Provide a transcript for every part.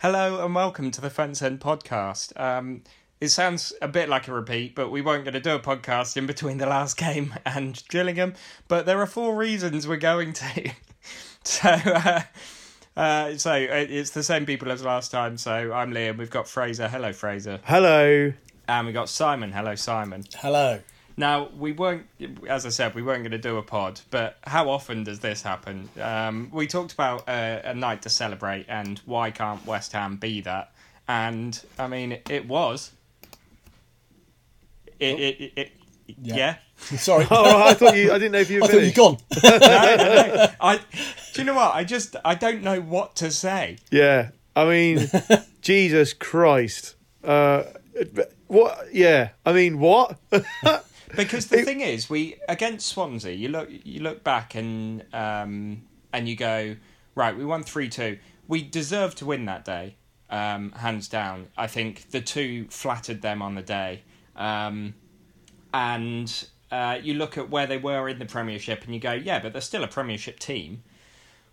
Hello and welcome to the Fence End podcast. Um, it sounds a bit like a repeat, but we weren't going to do a podcast in between the last game and Gillingham. But there are four reasons we're going to. so, uh, uh, so it's the same people as last time. So I'm Liam. We've got Fraser. Hello, Fraser. Hello. And we got Simon. Hello, Simon. Hello. Now we weren't, as I said, we weren't going to do a pod. But how often does this happen? Um, we talked about a, a night to celebrate, and why can't West Ham be that? And I mean, it, it was. It, it, it, it yeah. yeah. Sorry. oh, I thought you. I didn't know if you. Were I thought you gone. no, no, no. I. Do you know what? I just. I don't know what to say. Yeah. I mean, Jesus Christ. Uh, what? Yeah. I mean, what? Because the it, thing is, we against Swansea, you look you look back and um, and you go, right, we won three two. We deserved to win that day, um, hands down. I think the two flattered them on the day, um, and uh, you look at where they were in the Premiership, and you go, yeah, but they're still a Premiership team.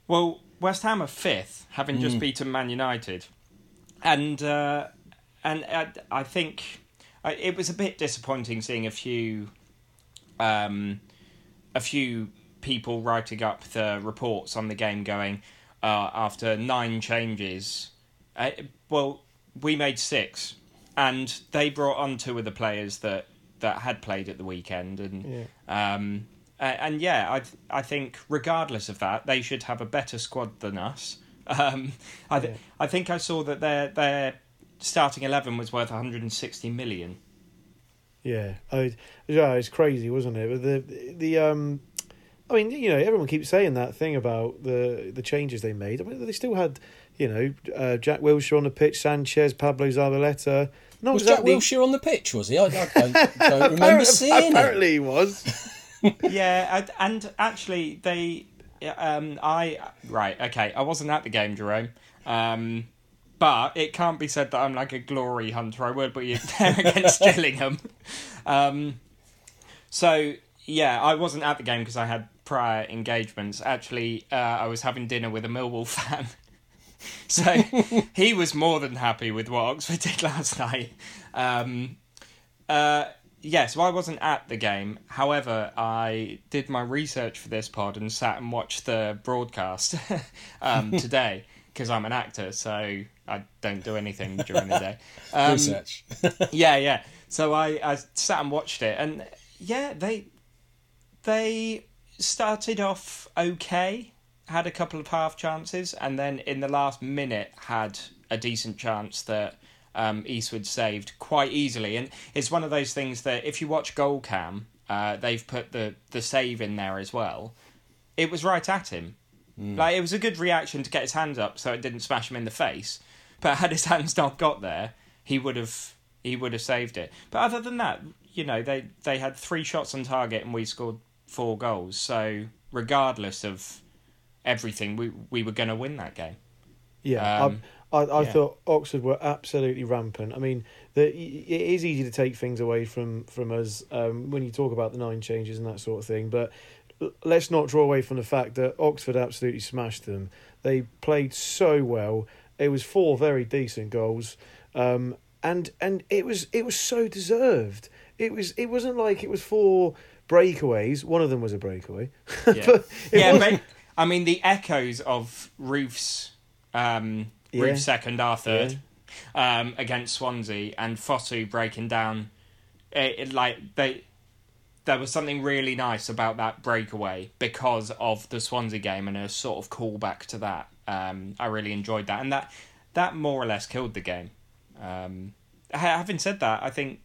Well, West Ham are fifth, having mm. just beaten Man United, and uh, and uh, I think it was a bit disappointing seeing a few, um, a few people writing up the reports on the game going uh, after nine changes. Uh, well, we made six, and they brought on two of the players that that had played at the weekend, and yeah. Um, and yeah, I I think regardless of that, they should have a better squad than us. Um, I th- yeah. I think I saw that their their starting eleven was worth 160 million. Yeah, I, yeah, it's crazy, wasn't it? But the the um, I mean, you know, everyone keeps saying that thing about the the changes they made. I mean, they still had, you know, uh, Jack Wilshere on the pitch, Sanchez, Pablo Zabaleta. Not was exactly... Jack Wilshere on the pitch? Was he? I, I don't, don't remember seeing him. Apparently, he was. yeah, and actually, they, um, I right, okay, I wasn't at the game, Jerome. Um, but it can't be said that I'm like a glory hunter. I would put you there against Gillingham. Um, so yeah, I wasn't at the game because I had prior engagements. Actually, uh, I was having dinner with a Millwall fan. so he was more than happy with what Oxford did last night. Um, uh, yeah, so I wasn't at the game. However, I did my research for this pod and sat and watched the broadcast um, today because I'm an actor. So I don't do anything during the day. Um, Research. yeah, yeah. So I, I sat and watched it, and yeah, they they started off okay, had a couple of half chances, and then in the last minute had a decent chance that um, Eastwood saved quite easily. And it's one of those things that if you watch Goal Cam, uh, they've put the the save in there as well. It was right at him. Mm. Like it was a good reaction to get his hands up so it didn't smash him in the face. But had his hands not got there, he would have he would have saved it. But other than that, you know, they they had three shots on target and we scored four goals. So regardless of everything, we we were going to win that game. Yeah, um, I I, I yeah. thought Oxford were absolutely rampant. I mean, the, it is easy to take things away from from us um, when you talk about the nine changes and that sort of thing, but let's not draw away from the fact that Oxford absolutely smashed them. They played so well. It was four very decent goals, um, and and it was it was so deserved. It was it wasn't like it was four breakaways. One of them was a breakaway. Yeah, yeah I mean the echoes of Roofe's um, yeah. Roofe's second, our third yeah. um, against Swansea, and Fosu breaking down. It, it, like they there was something really nice about that breakaway because of the Swansea game and a sort of callback to that. Um, I really enjoyed that, and that that more or less killed the game. Um, having said that, I think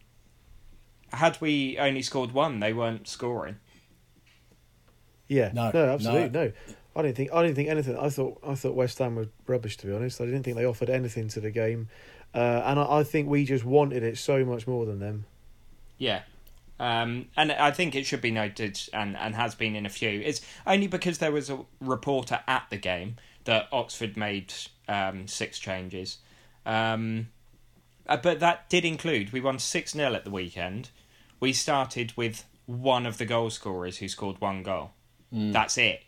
had we only scored one, they weren't scoring. Yeah, no, no absolutely no. no. I didn't think I didn't think anything. I thought I thought West Ham were rubbish to be honest. I didn't think they offered anything to the game, uh, and I, I think we just wanted it so much more than them. Yeah, um, and I think it should be noted, and, and has been in a few, it's only because there was a reporter at the game that Oxford made um, six changes. Um, uh, but that did include, we won 6 0 at the weekend. We started with one of the goal scorers who scored one goal. Mm. That's it.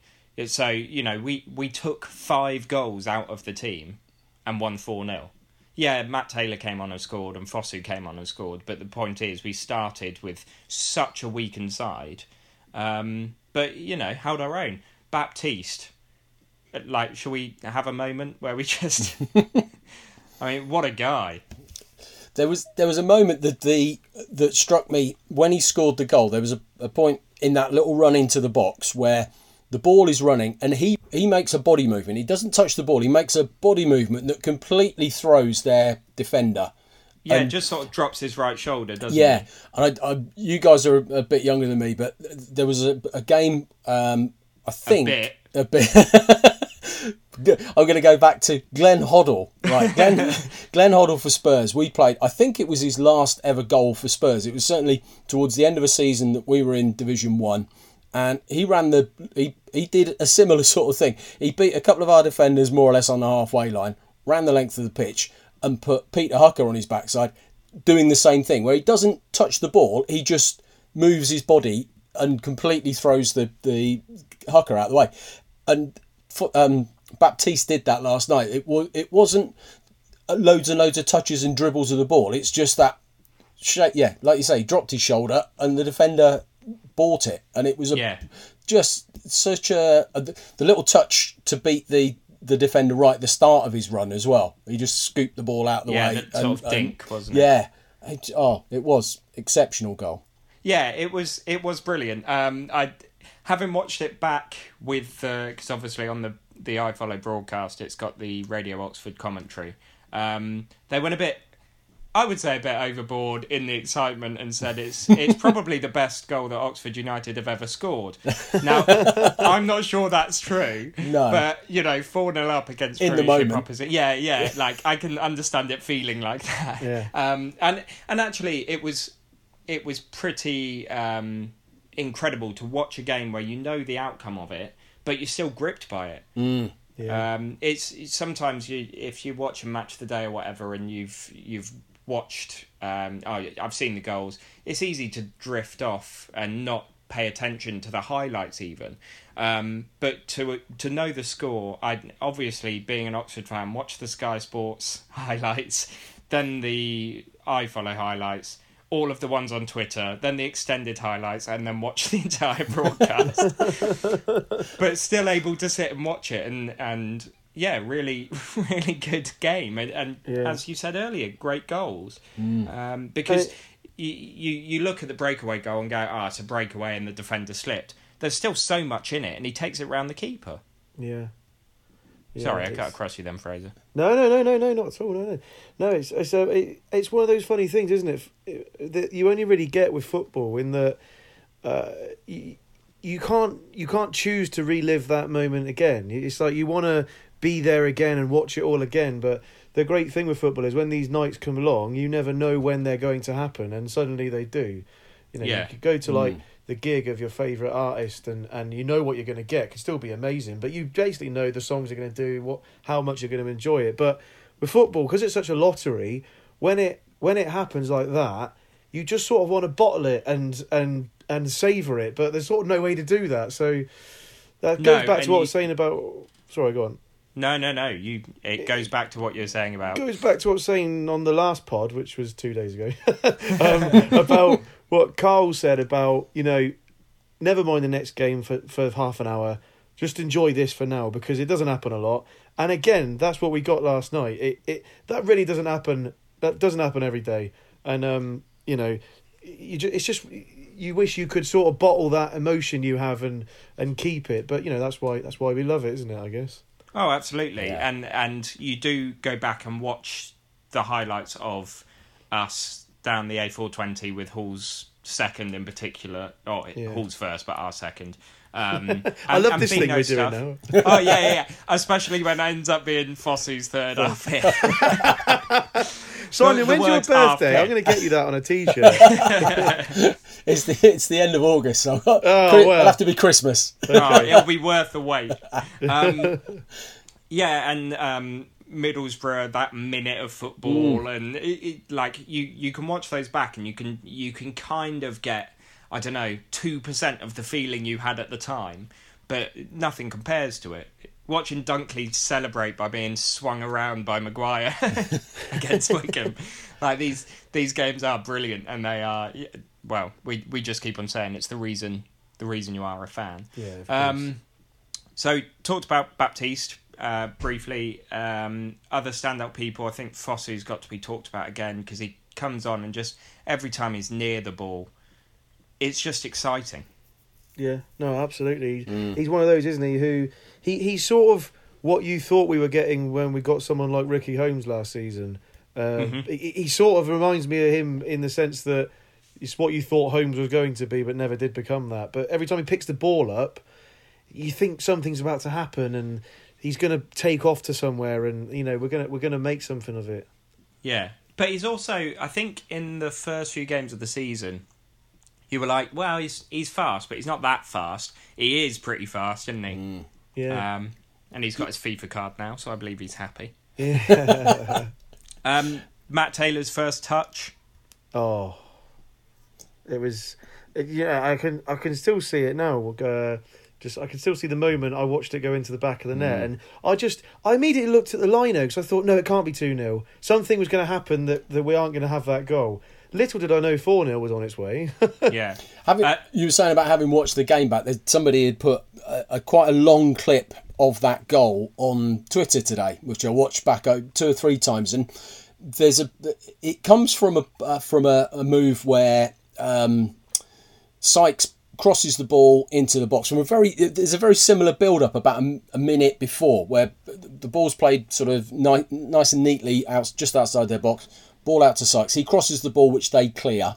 So, you know, we, we took five goals out of the team and won 4 0. Yeah, Matt Taylor came on and scored, and Fosu came on and scored. But the point is, we started with such a weakened side. Um, but, you know, held our own. Baptiste, like, shall we have a moment where we just. I mean, what a guy. There was there was a moment that the that struck me when he scored the goal. There was a, a point in that little run into the box where the ball is running and he he makes a body movement. He doesn't touch the ball. He makes a body movement that completely throws their defender. Yeah, And- just sort of drops his right shoulder, doesn't Yeah, he? and I, I, you guys are a, a bit younger than me, but there was a, a game. Um, I think bit. a bit. I'm going to go back to Glenn Hoddle. Right, Glenn, Glenn Hoddle for Spurs. We played. I think it was his last ever goal for Spurs. It was certainly towards the end of a season that we were in Division One, and he ran the. He he did a similar sort of thing. He beat a couple of our defenders more or less on the halfway line, ran the length of the pitch, and put Peter Hucker on his backside, doing the same thing where he doesn't touch the ball. He just moves his body and completely throws the the Hucker out of the way. And um, Baptiste did that last night. It was it wasn't loads and loads of touches and dribbles of the ball. It's just that, yeah, like you say, he dropped his shoulder and the defender bought it, and it was a, Yeah. just such a, a the little touch to beat the the defender right at the start of his run as well. He just scooped the ball out of the Yeah, way. that sort of dink, wasn't it? Yeah. It, oh, it was exceptional goal. Yeah, it was it was brilliant. Um, I having watched it back with because obviously on the the iFollow broadcast, it's got the Radio Oxford commentary. Um, they went a bit, I would say, a bit overboard in the excitement and said it's it's probably the best goal that Oxford United have ever scored. Now, I'm not sure that's true. No. but you know, four 0 up against In the moment. opposi- Yeah, yeah, like I can understand it feeling like that. Yeah. Um, and and actually, it was it was pretty um, incredible to watch a game where you know the outcome of it, but you're still gripped by it. Yeah. Um, it's, it's sometimes you if you watch a match of the day or whatever, and you've you've watched. Um, oh, I've seen the goals. It's easy to drift off and not pay attention to the highlights even. Um, but to to know the score, I obviously being an Oxford fan, watch the Sky Sports highlights, then the iFollow highlights. All of the ones on Twitter, then the extended highlights, and then watch the entire broadcast. But still able to sit and watch it and and yeah really really good game. And, and Yeah. as you said earlier great goals. Um, because But- you, you you look at the breakaway goal and go ah it's a breakaway and the defender slipped. There's still so much in it and he takes it round the keeper. Yeah. Yeah, sorry I cut across you then Fraser No, no, no, no, no, not at all. No, no, no. It's it's uh, it, it's one of those funny things, isn't it? f- That you only really get with football in that uh, you, you can't you can't choose to relive that moment again. It's like you want to be there again and watch it all again. But the great thing with football is when these nights come along, you never know when they're going to happen, and suddenly they do. You know, Yeah. you could go to like the gig of your favorite artist and and you know what you're going to get. It can still be amazing, but you basically know the songs you're going to do, what how much you're going to enjoy it. But with football, because it's such a lottery, when it when it happens like that, you just sort of want to bottle it and and and savor it. But there's sort of no way to do that. So that No, goes back to what I was saying about. Sorry, go on. No no no you it goes back to what you're saying about It goes back to what I was saying on the last pod, which was two days ago, um, about what Karl said about you know, never mind the next game for for half an hour, just enjoy this for now because it doesn't happen a lot. And again, that's what we got last night. It it that really doesn't happen. That doesn't happen every day. And um, you know, you just, it's just you wish you could sort of bottle that emotion you have and and keep it. But you know, that's why that's why we love it, isn't it? I guess. Oh, absolutely. Yeah. And and you do go back and watch the highlights of us down the A420 with Hall's second in particular. Oh, Yeah. Hall's first, but our second. Um, I and- love this thing we're stuff. doing now. oh yeah, yeah, yeah. Especially when it ends up being Fosu's third here. Simon, when's your birthday? fit. I'm going to get you that on a t-shirt. It's the it's the end of August, so Oh, it'll have to be Christmas. oh, it'll be worth the wait. Um, yeah, and um, Middlesbrough, that minute of football, and it, it, like you, you can watch those back, and you can you can kind of get I don't know two percent of the feeling you had at the time, but nothing compares to it. Watching Dunkley celebrate by being swung around by Maguire against Wycombe. Like these these games are brilliant, and they are well. We we just keep on saying it's the reason the reason you are a fan. Yeah. Um, so talked about Baptiste uh, briefly. Um, other standout people, I think Fosu's got to be talked about again because he comes on and just every time he's near the ball, it's just exciting. Yeah, no, absolutely. He's one of those, isn't he? Who he he's sort of what you thought we were getting when we got someone like Ricky Holmes last season. Um, he, he sort of reminds me of him in the sense that it's what you thought Holmes was going to be, but never did become that. But every time he picks the ball up, you think something's about to happen, and he's going to take off to somewhere, and you know we're gonna we're gonna make something of it. Yeah, but he's also, I think, in the first few games of the season, you were like, well, he's he's fast, but he's not that fast. He is pretty fast, isn't he? Yeah, Um, and he's got his FIFA card now, so I believe he's happy. yeah. Um, Matt Taylor's first touch. Oh, it was. Yeah, I can I can still see it now. Uh, just I can still see the moment I watched it go into the back of the net, and I just I immediately looked at the lino because I thought, no, it can't be two 0 Something was going to happen that, that we aren't going to have that goal. Little did I know four 0 was on its way. Yeah. Having, Uh, you were saying about having watched the game back. Somebody had put a, a quite a long clip of that goal on Twitter today, which I watched back uh, two or three times, and there's a. It comes from a uh, from a, a move where um, Sykes crosses the ball into the box from a very. There's a very similar build up about a, a minute before where the ball's played sort of ni- nice and neatly out just outside their box. Ball out to Sykes. He crosses the ball, which they clear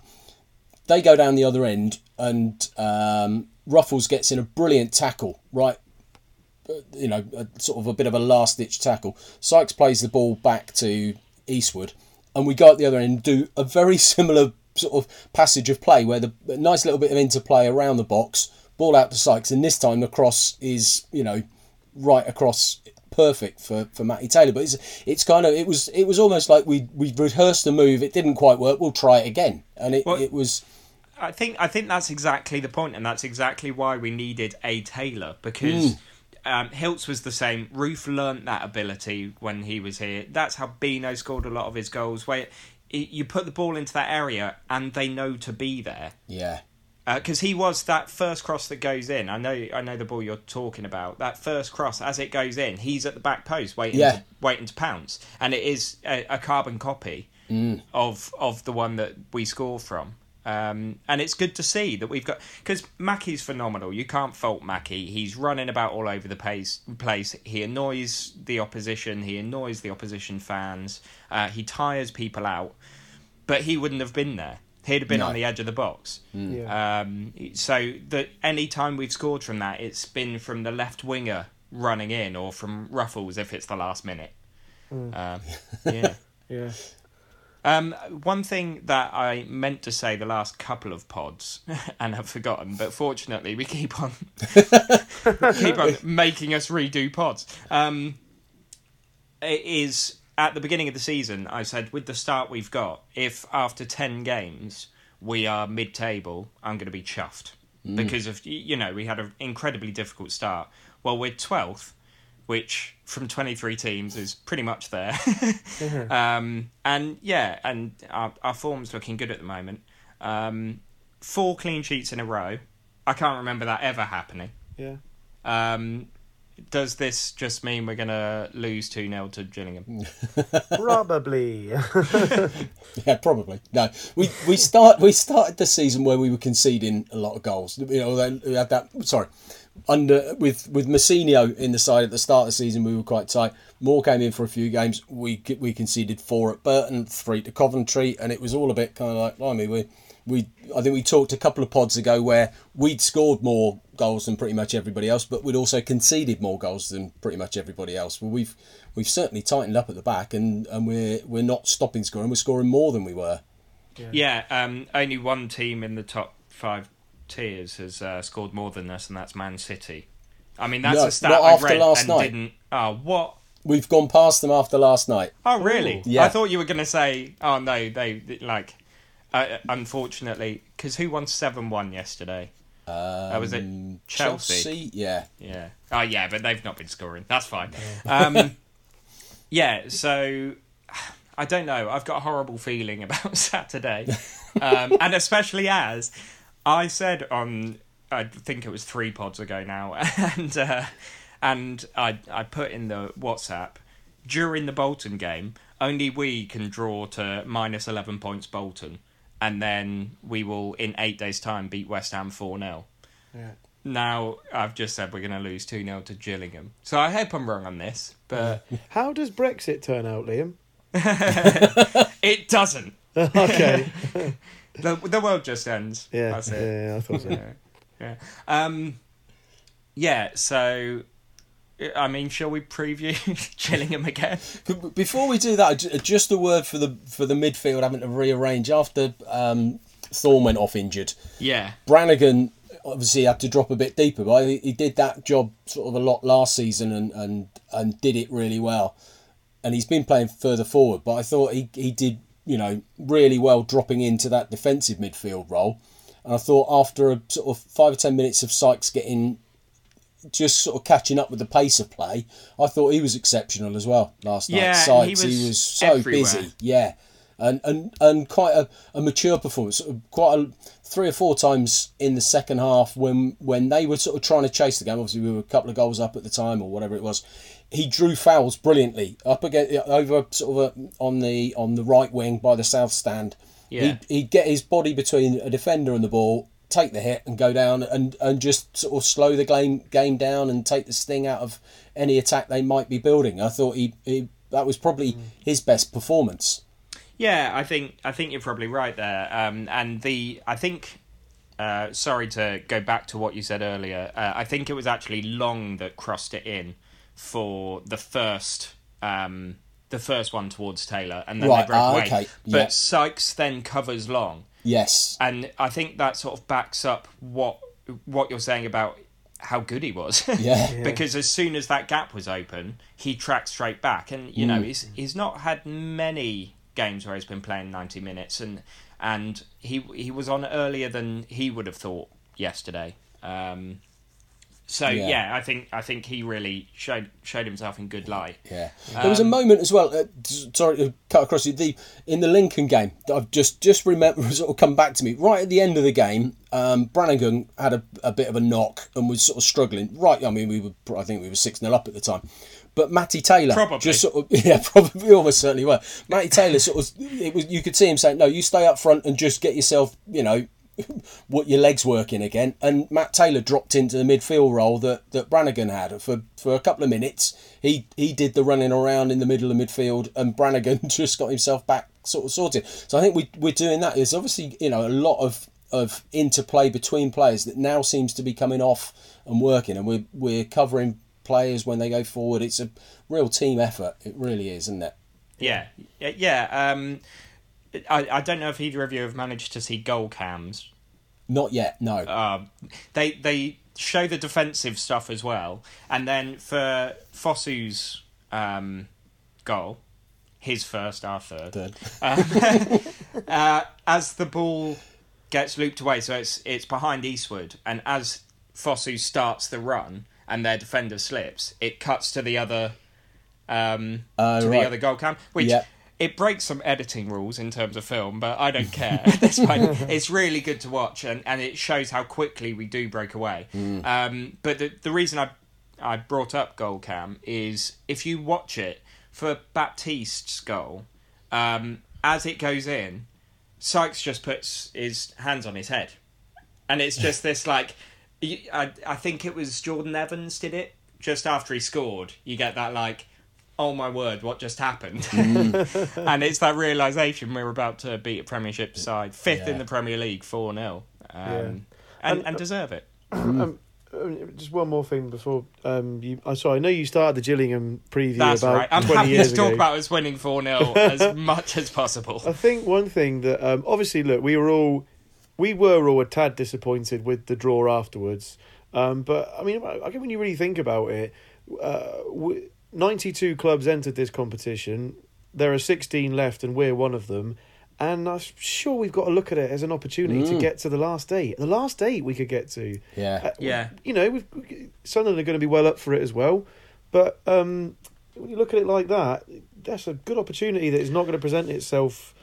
they go down the other end, and um, Ruffels gets in a brilliant tackle, right? uh, You know, a, sort of a bit of a last ditch tackle. Sykes plays the ball back to Eastwood, and we go at the other end do a very similar sort of passage of play where the nice little bit of interplay around the box, ball out to Sykes, and this time the cross is, you know, right across perfect for, for Matty Taylor. But it's it's kind of it was it was almost like we we rehearsed the move. It didn't quite work. We'll try it again, and it, Well- it was I think I think that's exactly the point, and that's exactly why we needed a Taylor because um, Hiltz was the same. Roofe learnt that ability when he was here. That's how Bino scored a lot of his goals. Where you put the ball into that area and they know to be there. yeah Because he was that first cross that goes in. I know, I know the ball you're talking about. That first cross, as it goes in, he's at the back post waiting, Yeah. to, waiting to pounce, and it is a, a carbon copy of of the one that we score from. Um, and it's good to see that we've got because Mackie's phenomenal. You can't fault Mackey. He's running about all over the place. Place he annoys the opposition. He annoys the opposition fans. Uh, he tires people out but he wouldn't have been there. He'd have been No. on the edge of the box. Yeah. Um, so that any time we've scored from that, it's been from the left winger running in, or from Ruffels if it's the last minute. Um, yeah. yeah. Um, one thing that I meant to say the last couple of pods and have forgotten, but fortunately we keep on keep on making us redo pods. Um, it is at the beginning of the season. I said with the start we've got, if after ten games we are mid-table, I'm going to be chuffed because of you know we had an incredibly difficult start. Well, we're twelfth, which from 23 teams is pretty much there. um, and yeah, and our, our form's looking good at the moment. Um, four clean sheets in a row. I can't remember that ever happening. Yeah. Um, does this just mean we're going to lose 2 0 to Gillingham? Probably. Yeah, probably. No, we we start we started the season where we were conceding a lot of goals. You know, then we had that. Sorry, under with with Mousinho in the side at the start of the season, we were quite tight. Moore came in for a few games. We we conceded four at Burton, three to Coventry, and it was all a bit kind of like, I mean, we we I think we talked a couple of pods ago where we'd scored more goals than pretty much everybody else, but we'd also conceded more goals than pretty much everybody else. Well, we've we've certainly tightened up at the back, and, and we're we're not stopping scoring. We're scoring more than we were. Yeah, um, only one team in the top five tiers has uh, scored more than us, and that's Man City. I mean, that's No, a stat not I after read last and night. didn't. Oh, what? We've gone past them after last night. Oh, really? Yeah. I thought you were going to say, oh no, they like. Uh, unfortunately, because who won seven one yesterday? Uh, was it Um, Chelsea? Yeah. Yeah. Oh, yeah, but they've not been scoring. That's fine. Um, yeah, so I don't know. I've got a horrible feeling about Saturday. Um, and especially as I said on, I think it was three pods ago now, and uh, and I, I put in the WhatsApp during the Bolton game, only we can draw to minus 11 points Bolton. And then we will, in eight days' time, beat West Ham 4 0 Yeah. now I've just said we're going to lose 2 0 to Gillingham. So I hope I'm wrong on this, but How does Brexit turn out, Liam? it doesn't. okay. The, the world just ends. Yeah, That's it. yeah, yeah, I thought so. Yeah. yeah. Um, yeah, so, I mean, shall we preview Gillingham again? Before we do that, just a word for the for the midfield having to rearrange after um, Thorne went off injured. Yeah. Brannigan obviously had to drop a bit deeper, but he, he did that job sort of a lot last season and, and, and did it really well. And he's been playing further forward, but I thought he, he did, you know, really well dropping into that defensive midfield role. And I thought after a sort of five or ten minutes of Sykes getting just sort of catching up with the pace of play, I thought he was exceptional as well last Yeah, night. he Sykes, he was, was so everywhere. busy. Yeah. And, and and quite a, a mature performance. Quite a, three or four times in the second half when when they were sort of trying to chase the game. Obviously, we were a couple of goals up at the time or whatever it was. He drew fouls brilliantly up against over sort of on the on the right wing by the south stand. Yeah. He'd, he'd get his body between a defender and the ball, take the hit and go down and, and just sort of slow the game game down and take the sting out of any attack they might be building. I thought he, he that was probably his best performance. Yeah, I think I think you're probably right there. Um, and the I think, uh, sorry to go back to what you said earlier. Uh, I think it was actually Long that crossed it in for the first um, the first one towards Taylor, and then Right, they broke ah, away. okay, But yeah. Sykes then covers Long, Yes. and I think that sort of backs up what what you're saying about how good he was. Yeah. because as soon as that gap was open, he tracked straight back, and you know Mm. he's he's not had many games where he's been playing ninety minutes, and and he he was on earlier than he would have thought yesterday. Um, so Yeah. yeah. I think I think he really showed showed himself in good light. Yeah, there was a Um, moment as well. Uh, sorry to cut across you. The in the Lincoln game that I've just just remember sort of come back to me right at the end of the game. Um, Brannigan had a, a bit of a knock and was sort of struggling. Right, I mean we were I think we were six 0 up at the time. But Matty Taylor Probably. just sort of yeah probably almost certainly were. Matty Taylor sort of it was you could see him saying no you stay up front and just get yourself you know what your legs working again. And Matt Taylor dropped into the midfield role that, that Brannigan had for, for a couple of minutes. He he did the running around in the middle of midfield, and Brannigan just got himself back sort of sorted. So I think we we're doing that. There's obviously you know a lot of of interplay between players that now seems to be coming off and working, and we're we're covering players when they go forward. It's a real team effort. It really is, isn't it? Yeah, yeah. yeah um, I I don't know if either of you have managed to see goal cams Not yet. No. um, they they show the defensive stuff as well, and then for Fosu's um, goal, his first, our third, Third. uh, as the ball gets looped away, so it's it's behind Eastwood, and as Fosu starts the run and their defender slips, it cuts to the other um, Uh, to right. the other goal cam, which. Yeah. It breaks some editing rules in terms of film, but I don't care. at this point. It's really good to watch, and, and it shows how quickly we do break away. Um, but the, the reason I I brought up goal cam is if you watch it for Baptiste's goal, um, as it goes in, Sykes just puts his hands on his head, and it's just this like, I I think it was Jordan Evans did it just after he scored. You get that like, oh my word, what just happened? and it's that realization we're about to beat a Premiership side, fifth in the Premier League, four 0 um, and, And- and deserve it. Um, um, just one more thing before um, you. I'm sorry. I know you started the Gillingham preview That's about right. I'm 20 happy years to talk ago. about us winning 4 0 as much as possible. I think one thing that um, obviously, look, we were all we were all a tad disappointed with the draw afterwards. Um, but I mean, I think when you really think about it, uh, we, 92 clubs entered this competition. There are 16 left, and we're one of them. And I'm sure we've got to look at it as an opportunity to Mm. get to the last eight. The last eight we could get to. Yeah. Uh, Yeah. You know, we've, Sunderland are going to be well up for it as well. But um, when you look at it like that, that's a good opportunity that is not going to present itself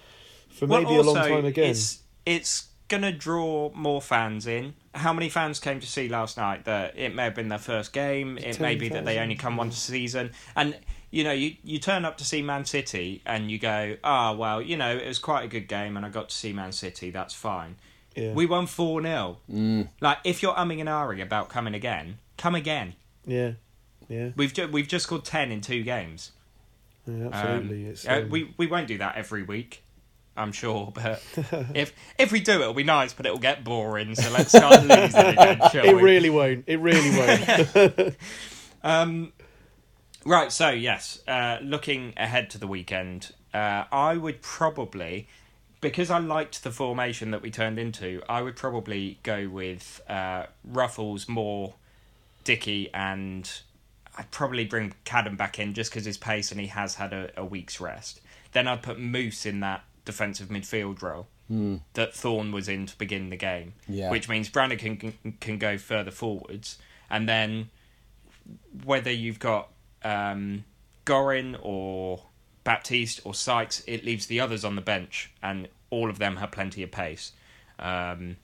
for Well, maybe a long time again. It's it's gonna draw more fans in. How many fans came to see last night? That it may have been their first game. It may be that they only come once a season, and you know you you turn up to see Man City and you go, ah, well, you know it was quite a good game, and I got to see Man City. That's fine. Yeah. We won four 0 Mm. Like if you're umming and ahhing about coming again, come again. yeah. Yeah. We've ju- we've just scored ten in two games. Yeah, Um, absolutely. it's, uh, um, we we won't do that every week, I'm sure. But if if we do, it'll be nice, but it'll get boring. So let's start losing again, shall it we? really won't. It really won't. Um, right. So yes, uh, looking ahead to the weekend, uh, I would probably, because I liked the formation that we turned into, I would probably go with uh, Ruffels, Moore, Dickie, and I'd probably bring Cadden back in just because his pace and he has had a, a week's rest. Then I'd put Moose in that defensive midfield role that Thorne was in to begin the game, Yeah. which means Brandon can, can can go further forwards, and then whether you've got um, Gorrin or Baptiste or Sykes, it leaves the others on the bench, and all of them have plenty of pace. Um,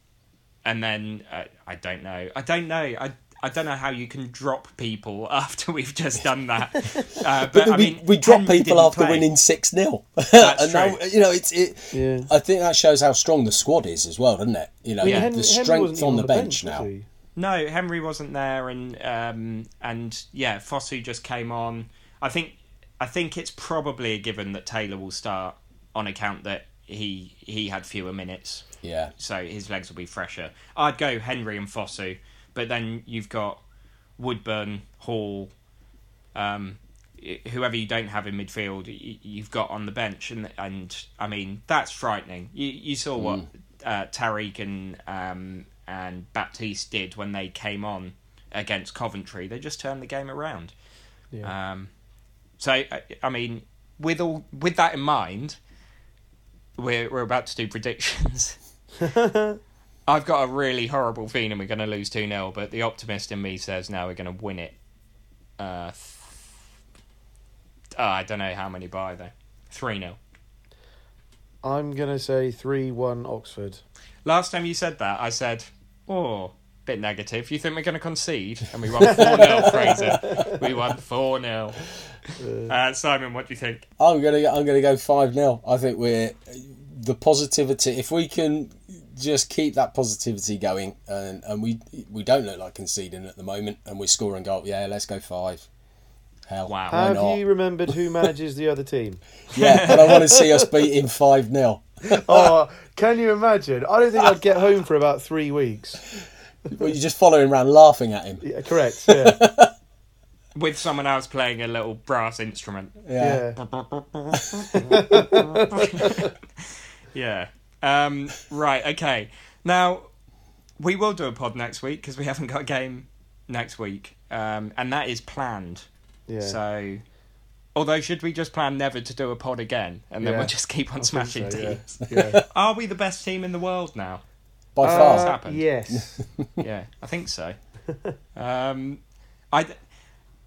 and then uh, I don't know. I don't know. I I don't know how you can drop people after we've just done that. Uh, but, But I we, mean, we drop people after play. winning 6 0. That's and now, true. you know, it's it. Yeah. I think that shows how strong the squad is as well, doesn't it? You know, Yeah. the- Henry- the Henry strength wasn't on the bench, was now. No, Henry wasn't there, and um, and yeah, Fosu just came on. I think I think it's probably a given that Taylor will start on account that he he had fewer minutes, Yeah. so his legs will be fresher. I'd go Henry and Fosu, but then you've got Woodburn, Hall, um, whoever you don't have in midfield, you've got on the bench, and and I mean that's frightening. You you saw what uh, Tariq and um, and Baptiste did when they came on against Coventry. They just turned the game around. Yeah. Um, so I, I mean, with all with that in mind, we're we're about to do predictions. I've got a really horrible feeling we're going to lose 2 0, but the optimist in me says now we're going to win it. Uh, th- oh, I don't know how many by, though. 3 0. I'm going to say 3 1 Oxford. Last time you said that, I said, oh, bit negative. You think we're going to concede? And we won 4 0, Fraser. We won 4 0. Uh, Simon, what do you think? I'm gonna I'm gonna go five 0 I think we're the positivity. If we can just keep that positivity going, and and we we don't look like conceding at the moment, and we're scoring goal. Yeah, let's go five. Hell, Wow. why Have not? you remembered who manages the other team? Yeah, but I want to see us beating five 0 oh, can you imagine? I don't think I'd get home for about three weeks. Well, you're just following around laughing at him. Yeah, correct. Yeah. With someone else playing a little brass instrument. Yeah. yeah. Yeah. Um, right, okay. Now, we will do a pod next week because we haven't got a game next week. Um, and that is planned. Yeah. So, although, should we just plan never to do a pod again and then Yeah. we'll just keep on I smashing so, yeah. teams? Yeah. Are we the best team in the world now? By Uh, far. happened? yes. yeah, I think so. Um, I,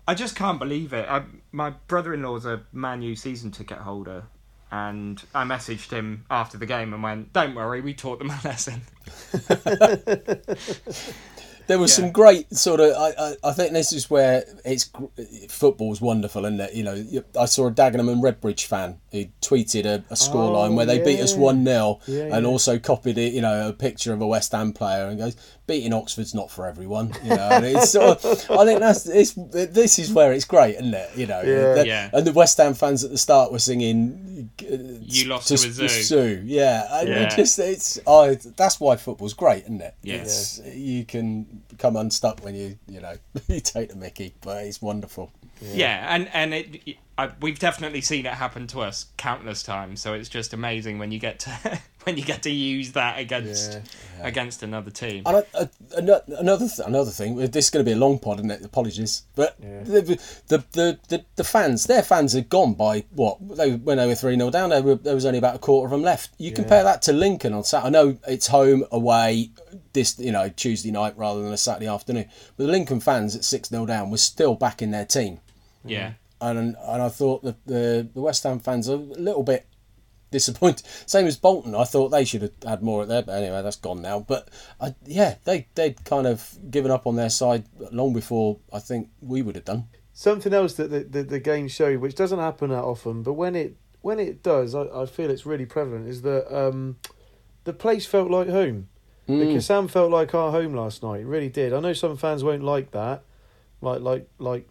I just can't believe it. I, my brother-in-law's a Man U season ticket holder, and I messaged him after the game and went, "Don't worry, we taught them a lesson." There was Yeah. some great sort of. I, I, I think this is where it's football's wonderful, isn't it? You know, I saw a Dagenham and Redbridge fan who tweeted a, a scoreline Oh, where they beat us one 0 Yeah, and yeah. also copied it. You know, a picture of a West Ham player and goes, "Beating Oxford's not for everyone." You know, and it's sort of, I think that's it's this is where it's great, isn't it? You know, Yeah. The- Yeah. And the West Ham fans at the start were singing, uh, You lost to a zoo." Sue. Yeah, and Yeah. it just it's oh, that's why football's great, isn't it? Yes. It's, you can come unstuck when you you know you take the Mickey, but it's wonderful. Yeah, and and it I, we've definitely seen it happen to us countless times. So it's just amazing when you get to when you get to use that against yeah. against another team. And uh, another th- another thing. This is going to be a long pod, isn't it? Apologies, but yeah. the, the, the the the fans, their fans are gone by what they when they were three 0 down. There, were, there was only about a quarter of them left. You yeah. compare that to Lincoln on Saturday. I know it's home away this you know Tuesday night rather than a Saturday afternoon, but the Lincoln fans at six 0 down were still back in their team. Yeah and and I thought that the the West Ham fans are a little bit disappointed. Same as Bolton, I thought they should have had more at there, but anyway, that's gone now. But I, yeah, they they'd kind of given up on their side long before I think we would have done. Something else that the, the, the game showed, which doesn't happen that often, but when it when it does, I, I feel it's really prevalent, is that um, the place felt like home. Mm. The Kassam felt like our home last night. It really did. I know some fans won't like that, like like like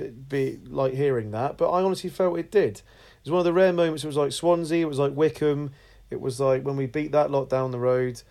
be like hearing that, but I honestly felt it did. It was one of the rare moments. It was like Swansea. It was like Wycombe. It was like when we beat that lot down the road.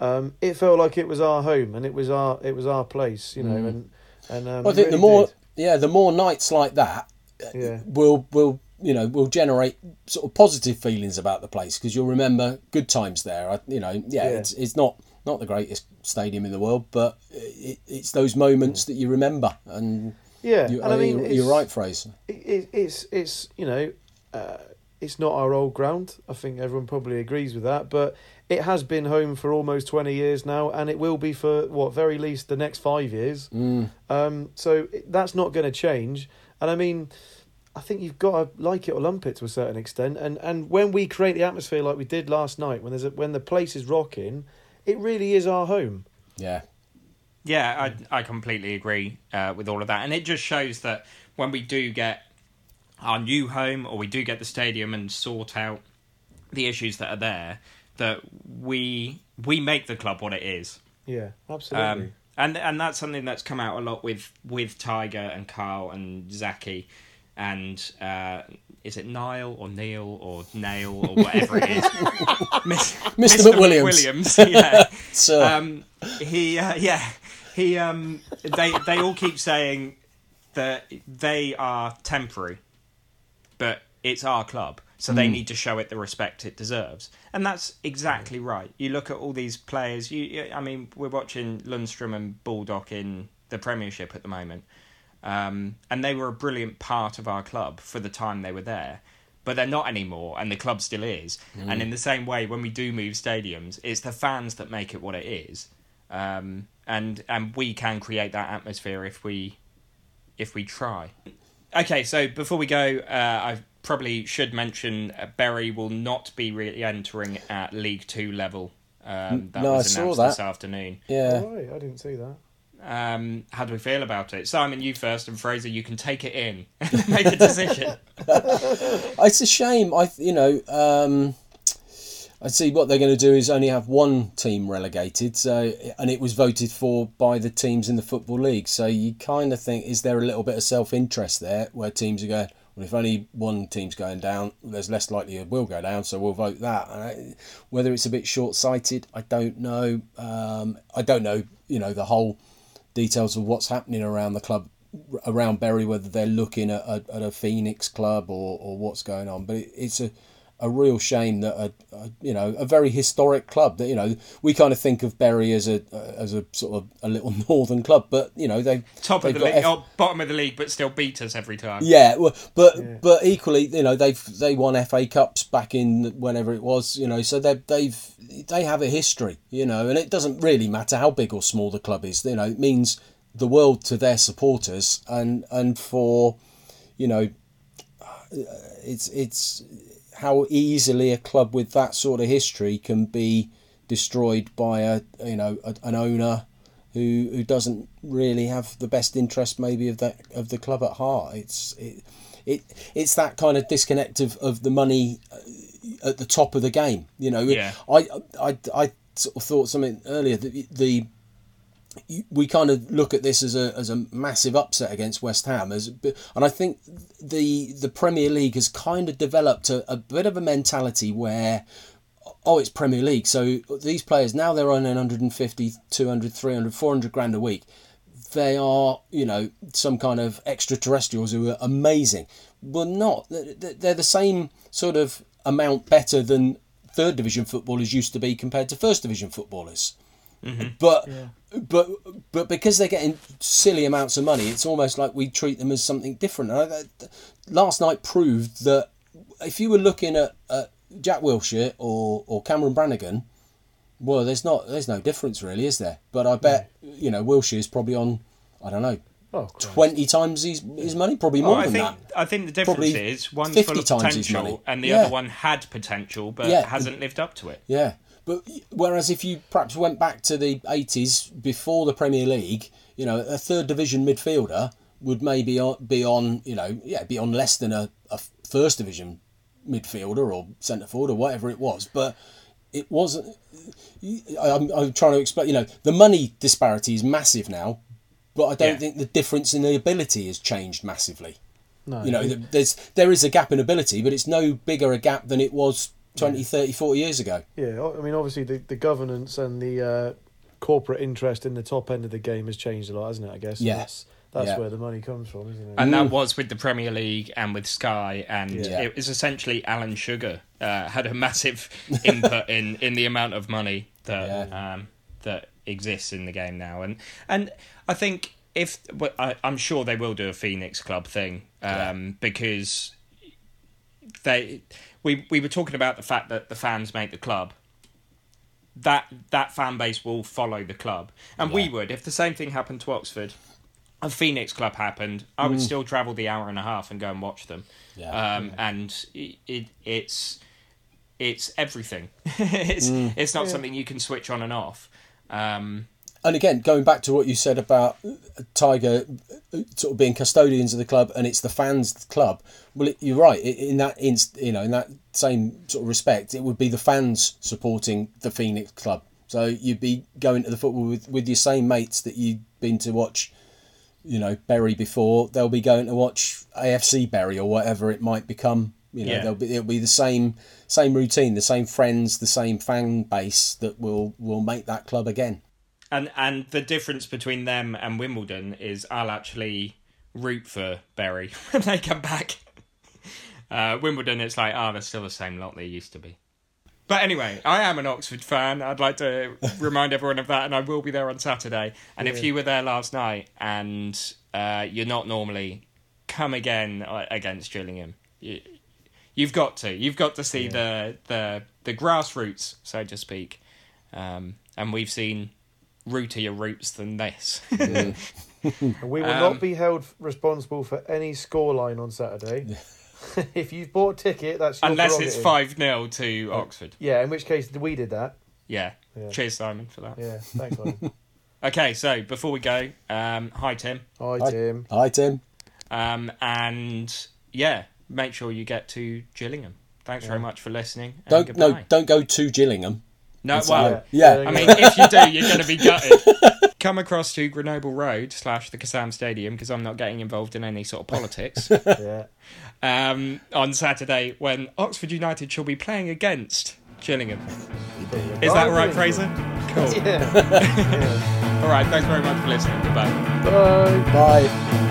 Um, it felt like it was our home and it was our it was our place, you know. Mm. And and um, well, I think really the more did. yeah, the more nights like that, yeah, will will you know will generate sort of positive feelings about the place because you'll remember good times there. I, you know, yeah, yeah, it's it's not not the greatest stadium in the world, but it, it's those moments that you remember and yeah, you, and I mean, you're, you're right, Fraser. It, it's it's you know, uh, it's not our old ground. I think everyone probably agrees with that, but it has been home for almost twenty years now, and it will be for what very least the next five years. Mm. Um, so that's not going to change. And I mean, I think you've got to like it or lump it to a certain extent. And and when we create the atmosphere like we did last night, when there's a, when the place is rocking, it really is our home. Yeah, yeah, I I completely agree uh, with all of that, and it just shows that when we do get our new home or we do get the stadium and sort out the issues that are there, that we we make the club what it is. Yeah, absolutely. Um, and and that's something that's come out a lot with with Tiger and Karl and Zaki and uh, is it Niall or Neil or Nail or whatever it is? Mr. Mr. McWilliams. McWilliams yeah. so. um, he, uh, yeah, he um they they all keep saying that they are temporary, but it's our club, so mm. they hmm. need to show it the respect it deserves, and that's exactly right. You look at all these players. You, I mean, we're watching Lundstram and Baldock in the Premiership at the moment, um, and they were a brilliant part of our club for the time they were there. But they're not anymore, and the club still is. Mm. And in the same way, when we do move stadiums, it's the fans that make it what it is. Um, and and we can create that atmosphere if we if we try. Okay, so before we go, uh, I probably should mention uh, Bury will not be re-entering at League Two level. Um, that no, was announced that. this afternoon. Yeah, oh, right. I didn't see that. Um, how do we feel about it? Simon, you first, and Fraser, you can take it in, make a decision. it's a shame. I, you know, um, I see what they're going to do is only have one team relegated, so and it was voted for by the teams in the football league. So you kind of think, is there a little bit of self interest there, where teams are going, well, if only one team's going down, there's less likelihood we'll go down, so we'll vote that. Whether it's a bit short sighted, I don't know. Um, I don't know, you know, the whole details of what's happening around the club around Bury, whether they're looking at, at, at a Phoenix club or, or what's going on. But it, it's a a real shame that a, a, you know a very historic club that you know we kind of think of Bury as a as a sort of a little northern club, but you know they top of the league, F- oh, bottom of the league, but still beat us every time. Yeah, well, but yeah. but equally, you know they've they won FA Cups back in whenever it was, you know, so they they've they have a history, you know, and it doesn't really matter how big or small the club is, you know, it means the world to their supporters and and for you know it's it's how easily a club with that sort of history can be destroyed by a you know a, an owner who who doesn't really have the best interest maybe of that of the club at heart. It's it, it it's that kind of disconnect of, of the money uh, at the top of the game. You know, yeah. I I I sort of thought something earlier that the we kind of look at this as a as a massive upset against West Ham as and I think the the Premier League has kind of developed a, a bit of a mentality where oh it's Premier League so these players now they're on 150 200 300 400 grand a week they are, you know, some kind of extraterrestrials who are amazing. Well, not. They're the same sort of amount better than third division footballers used to be compared to first division footballers. Mm-hmm. But yeah. but but because they're getting silly amounts of money, it's almost like we treat them as something different. Last night proved that if you were looking at, at Jack Wilshere or or Cameron Brannigan, well, there's not there's no difference really, is there? But I bet yeah. you know Wilshere's probably on I don't know Oh, twenty times his his money, probably more oh, than think, that. I think the difference probably is one's full of potential, and the yeah. other one had potential but yeah. hasn't lived up to it. Yeah, but whereas if you perhaps went back to the eighties before the Premier League, you know, a third division midfielder would maybe be on, you know, yeah, be on less than a, a first division midfielder or centre forward or whatever it was, but it wasn't. I'm, I'm trying to explain. You know, the money disparity is massive now but I don't yeah. think the difference in the ability has changed massively. No, you know, there's there is a gap in ability, but it's no bigger a gap than it was 20, yeah. 30, 40 years ago. Yeah, I mean, obviously the, the governance and the uh, corporate interest in the top end of the game has changed a lot, hasn't it? I guess. Yes. Yeah. That's, yeah. where the money comes from, isn't it? And that was with the Premier League and with Sky, and it was essentially Alan Sugar uh, had a massive input in, in the amount of money that um, that exists in the game now, and and I think if I, am sure they will do a Phoenix Club thing um, yeah. because they we we were talking about the fact that the fans make the club. That that fan base will follow the club, and yeah. we would if the same thing happened to Oxford. A Phoenix Club happened, I would mm. still travel the hour and a half and go and watch them. Yeah. Um, and it, it, it's it's everything. it's mm. it's not something you can switch on and off. Um, and again, going back to what you said about Tiger uh, sort of being custodians of the club, and it's the fans' club. Well, you're right. In that inst, you know, in that same sort of respect, it would be the fans supporting the Phoenix club. So you'd be going to the football with, with your same mates that you've been to watch, you know, Bury before. They'll be going to watch AFC Bury or whatever it might become. You know, yeah. they'll be it'll be the same same routine, the same friends, the same fan base that will will make that club again. And and the difference between them and Wimbledon is I'll actually root for Bury when they come back. Uh, Wimbledon, it's like, ah, oh, they're still the same lot they used to be. But anyway, I am an Oxford fan. I'd like to remind everyone of that, and I will be there on Saturday. And yeah. if you were there last night and uh, you're not normally, come again uh, against Gillingham. You, have got to. You've got to see yeah. the the the grassroots, so to speak. Um, and we've seen rootier roots than this. and we will um, not be held responsible for any scoreline on Saturday. if you've bought a ticket, that's unless it's five 0 to Oxford. Yeah, in which case we did that. Yeah. yeah. Cheers, Simon, for that. Yeah, thanks, Simon. okay, so before we go, um, hi Tim. Hi, hi Tim. Hi Tim. Um, and yeah, make sure you get to Gillingham. Thanks yeah. very much for listening. Don't no, don't go to Gillingham. No, well, yeah. I mean, if you do, you're going to be gutted. Come across to Grenoble Road slash the Kassam Stadium because I'm not getting involved in any sort of politics. yeah. Um, on Saturday when Oxford United shall be playing against Gillingham. Is that right, Fraser? Cool. Yeah. All right. Thanks very much for listening. Goodbye. Bye. Bye.